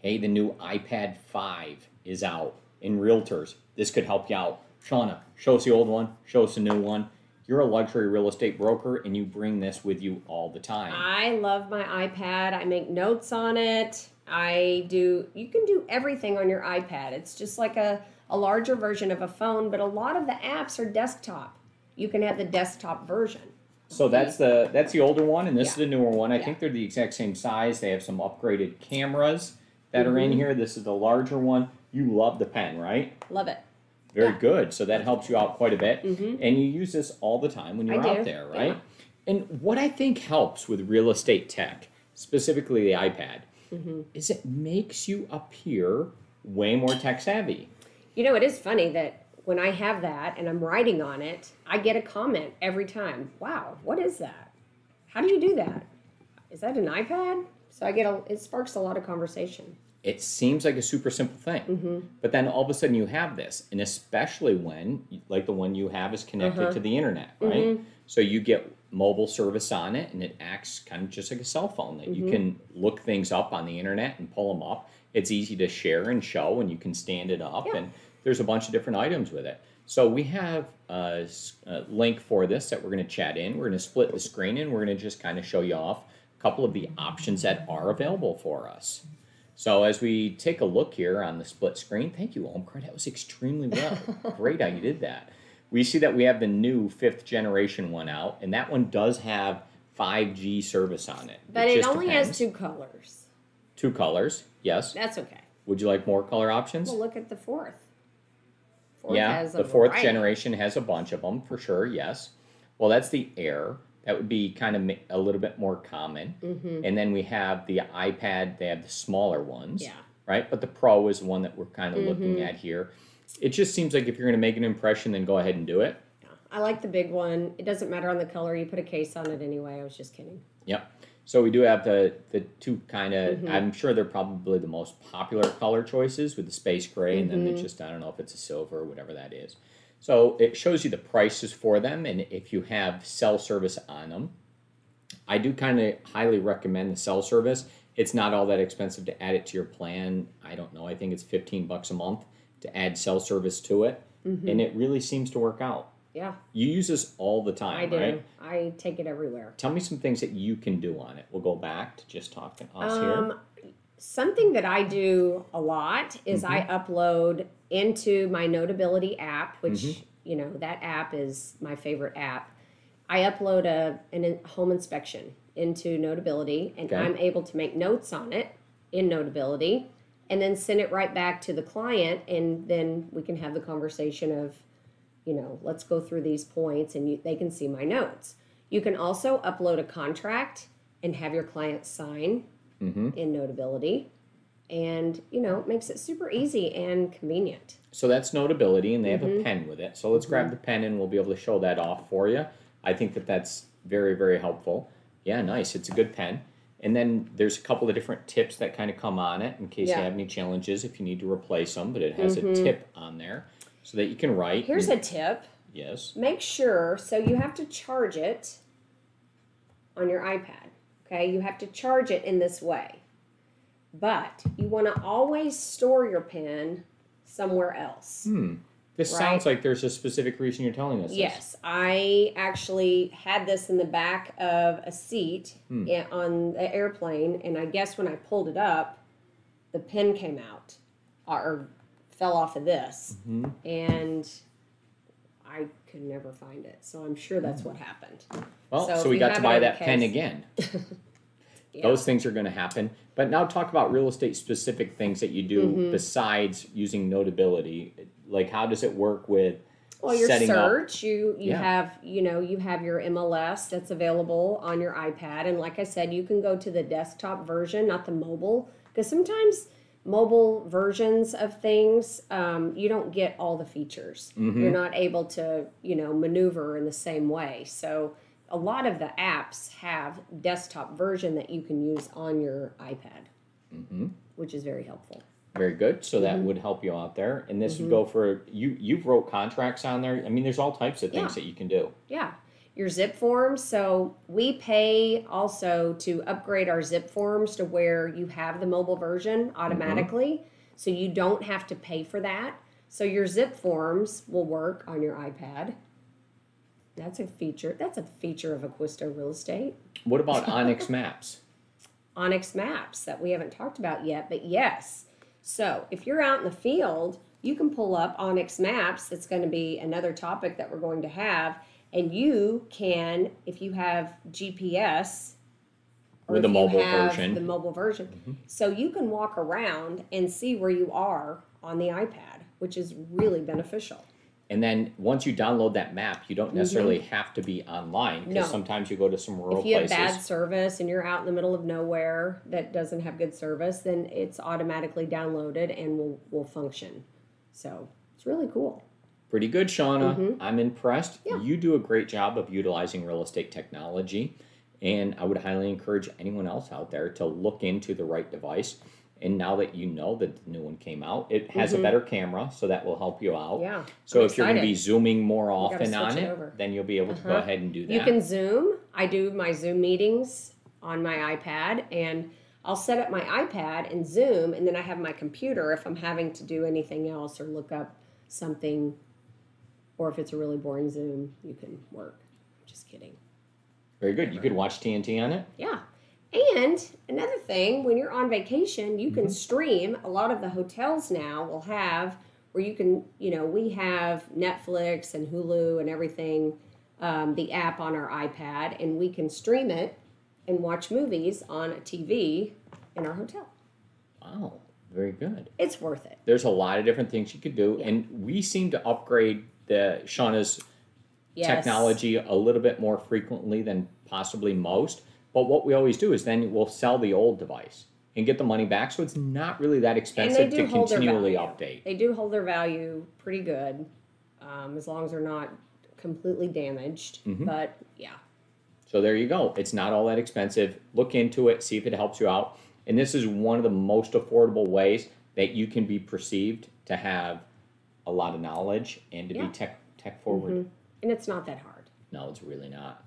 hey, the new iPad 5 is out in realtors. This could help you out. Shauna, show us the old one, show us the new one. You're a luxury real estate broker and you bring this with you all the time. I love my iPad. I make notes on it. I do, you can do everything on your iPad. It's just like a, a larger version of a phone, but a lot of the apps are desktop. You can have the desktop version. So that's the that's the older one, and this is the newer one. I Yeah. think they're the exact same size. They have some upgraded cameras that are in here. This is the larger one. You love the pen, right? Love it. Very Yeah. good. So that helps you out quite a bit, Mhm. and you use this all the time when you're out there, yeah. right? And what I think helps with real estate tech, specifically the iPad, Mm-hmm. is it makes you appear way more tech savvy. You know, it is funny that when I have that and I'm writing on it, I get a comment every time. Wow, what is that? How do you do that? Is that an iPad? So I get a, it sparks a lot of conversation. It seems like a super simple thing Mm-hmm. but then all of a sudden you have this and especially when like the one you have is connected Uh-huh. to the internet right Mhm. so you get mobile service on it and it acts kind of just like a cell phone that you Mhm. can look things up on the internet and pull them up it's easy to share and show and you can stand it up Yeah. and there's a bunch of different items with it so we have a link for this that we're going to chat in we're going to split the screen and we're going to just kind of show you off a couple of the options that are available for us so as we take a look here on the split screen, thank you, Omcar. That was extremely well. Great how you did that. We see that we have the new fifth generation one out, and that one does have 5G service on it. But It it only depends. has two colors. two colors. Yes. That's okay. Would you like more color options? Well, look at the fourth. Fourth yeah, the fourth variety. generation has a bunch of them for sure. Yes. Well, that's the Air. That would be kind of a little bit more common. Mhm. And then we have the iPad. They have the smaller ones. Yeah. right? But the Pro is the one that we're kind of looking Mhm. at here. It just seems like if you're going to make an impression, then go ahead and do it. I like the big one. It doesn't matter on the color. You put a case on it anyway. I was just kidding. Yep. So we do have the the two kind of. Mhm. I'm sure they're probably the most popular color choices with the space gray, and then it's Mhm. just I don't know if it's a silver or whatever that is. So it shows you the prices for them, and if you have cell service on them, I do kind of highly recommend the cell service. It's not all that expensive to add it to your plan. I don't know. I think it's 15 bucks a month to add cell service to it, Mhm. and it really seems to work out. Yeah, You use this all the time, I do. right? I take it everywhere. Tell me some things that you can do on it. We'll go back to just talking us here. Something that I do a lot is I Mm-hmm. upload into my Notability app, which Mhm. you know that app is my favorite app. I upload a an in- home inspection into Notability, and Okay. I'm able to make notes on it in Notability, and then send it right back to the client, and then we can have the conversation of, you know, let's go through these points, and you, they can see my notes. You can also upload a contract and have your client sign hmm in Notability. And, you know, it makes it super easy and convenient. So that's notability, and they have a Mhm. pen with it. So let's grab the pen, and we'll be able to show that off for you. I think that that's very, very helpful. Yeah, nice. It's a good pen. And then there's a couple of different tips that kind of come on it in case Yeah. you have any challenges if you need to replace them. But it has a Mhm. tip on there so that you can write. Here's and- a tip yes. make sure, so you have to charge it on your iPad. Okay, you have to charge it in this way. But you want to always store your pen somewhere else. Hmm. This Right. sounds like there's a specific reason you're telling us. this. Yes, I actually had this in the back of a seat Hmm. on the airplane, and I guess when I pulled it up, the pin came out or fell off of this, Mhm. and I could never find it. So I'm sure that's what happened. Well, So so, we got to buy that the pen again. Yeah. Those things are going to happen. But now talk about real estate specific things that you do Mhm. besides using notability. Like how does it work with Well, your setting up- search, you you Yeah. have you know you have your MLS that's available on your iPad, and like I said, you can go to the desktop version, not the mobile, because sometimes mobile versions of things um, you don't get all the features. Mhm. You're not able to you know maneuver in the same way. So a lot of the apps have desktop version that you can use on your iPad, hmm which is very helpful. Very good. So Mm-hmm. that would help you out there. And this would go for you. You've wrote contracts on there. I mean, there's all types of things Yeah. that you can do. Yeah. Your zip forms. So we pay also to upgrade our zip forms to where you have the mobile version mm-hmm. automatically. So you don't have to pay for that. So your zip forms will work on your iPad. That's a feature. That's a feature of Aquisto Real Estate. What about onX Maps? onX Maps that we haven't talked about yet, but yes. So if you're out in the field, you can pull up onX Maps. It's going to be another topic that we're going to have. And you can, if you have GPS, or With the mobile version. the mobile version, so you can walk around and see where you are on the iPad, which is really beneficial. And then once you download that map, you don't necessarily have to be online because Mm-hmm. No. sometimes you go to some rural if you places. have bad service and you're out in the middle of nowhere that doesn't have good service, then it's automatically downloaded and will will function. So it's really cool. Pretty good, Shauna. I'm impressed. Mm-hmm. Yeah. You do a great job of utilizing real estate technology, and I would highly encourage anyone else out there to look into the right device. And now that you know that the new one came out, it has a better camera, so that will help you out. Mm-hmm. Yeah. So I'm if you're going to be zooming more often on it over. then you'll be able to go Uh-huh. ahead and do that. You can Zoom. I do my Zoom meetings on my iPad and I'll set up my iPad and Zoom and then I have my computer if I'm having to do anything else or look up something or if it's a really boring Zoom, you can work. Just kidding. Very good. You could watch TNT on it. Yeah. And another thing, when you're on vacation, you can stream. A lot of the hotels now will have where you can, you know, we have Netflix and Hulu and everything, um, the app on our iPad, and we can stream it and watch movies on a TV in our hotel. Wow, very good. It's worth it. There's a lot of different things you could do, Yeah. and we seem to upgrade the Shauna's Yes. technology a little bit more frequently than possibly most. But what we always do is then we'll sell the old device and get the money back. So it's not really that expensive to continually update. They do hold their value pretty good, um, as long as they're not completely damaged. Mm-hmm. But yeah. So there you go. It's not all that expensive. Look into it, see if it helps you out. And this is one of the most affordable ways that you can be perceived to have a lot of knowledge and to Yeah. be tech tech forward. Mm-hmm. And it's not that hard. No, it's really not.